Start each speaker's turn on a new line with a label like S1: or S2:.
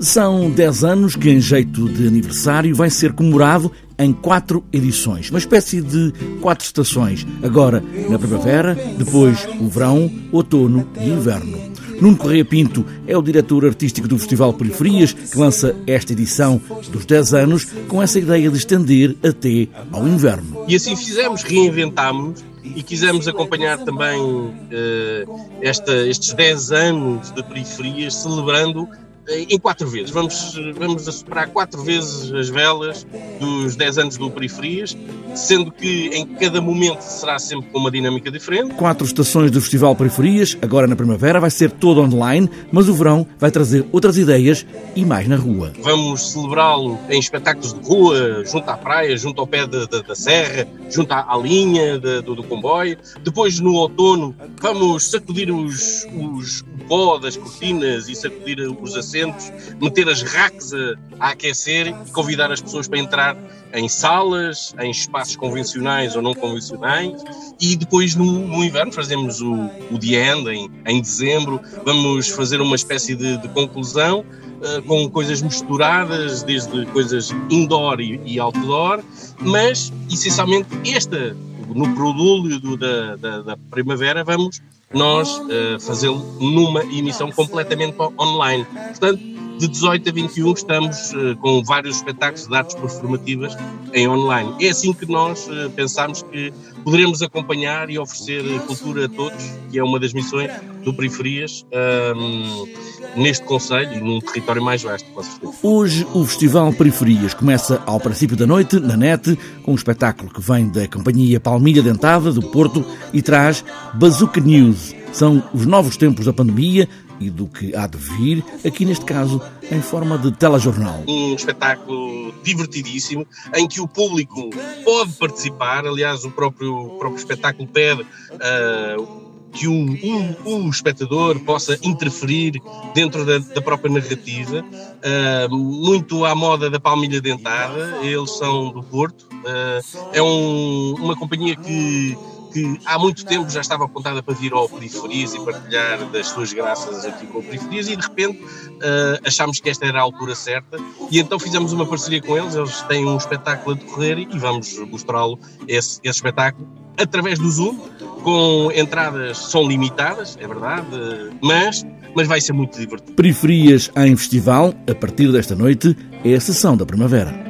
S1: São 10 anos que, em jeito de aniversário, vai ser comemorado em quatro edições, uma espécie de quatro estações. Agora na primavera, depois o verão, outono e inverno. Nuno Correia Pinto é o diretor artístico do Festival Periferias, que lança esta edição dos 10 anos com essa ideia de estender até ao inverno.
S2: E assim fizemos, reinventámos e quisemos acompanhar também uh, esta, estes 10 anos de periferias, celebrando em quatro vezes. Vamos, vamos soprar quatro vezes as velas dos 10 anos do Periferias, sendo que em cada momento será sempre com uma dinâmica diferente.
S1: Quatro estações do Festival Periferias, agora na primavera vai ser todo online, mas o verão vai trazer outras ideias e mais na rua.
S2: Vamos celebrá-lo em espetáculos de rua, junto à praia, junto ao pé da, da, da serra, junto à, à linha de, do, do, comboio. Depois, no outono, vamos sacudir os, os pó das cortinas e sacudir os assentos meter as racks a, a aquecer e convidar as pessoas para entrar em salas, em espaços convencionais ou não convencionais, e depois no, no inverno fazemos o, o The End, em, em, dezembro, vamos fazer uma espécie de, de conclusão uh, com coisas misturadas, desde coisas indoor e, e outdoor, mas essencialmente esta, no produlho da, da, da primavera, vamos nós uh, fazê-lo numa emissão completamente online. Portanto, de 18 a 21 estamos uh, com vários espetáculos de artes performativas em online. É assim que nós uh, pensamos que poderemos acompanhar e oferecer cultura a todos, que é uma das missões do Periferias um, neste Conselho e num território mais vasto, com certeza.
S1: Hoje o Festival Periferias começa ao princípio da noite, na net, com um espetáculo que vem da Companhia Palmilha Dentada, do Porto, e traz Bazooka News. São os novos tempos da pandemia, e do que há de vir, aqui neste caso em forma de telejornal.
S2: Um espetáculo divertidíssimo em que o público pode participar, aliás, o próprio, o próprio espetáculo pede. Uh, que o, o, o, espectador possa interferir dentro da, da própria narrativa, uh, muito à moda da palmilha dentada, eles são do Porto, uh, é um, uma companhia que que há muito tempo já estava apontada para vir ao Periferias e partilhar das suas graças aqui com o Periferias e de repente uh, achámos que esta era a altura certa e então fizemos uma parceria com eles, eles têm um espetáculo a decorrer e vamos mostrá-lo, esse, esse espetáculo, através do Zoom, com entradas são limitadas, é verdade, mas, mas vai ser muito divertido.
S1: Periferias em festival, a partir desta noite, é a sessão da primavera.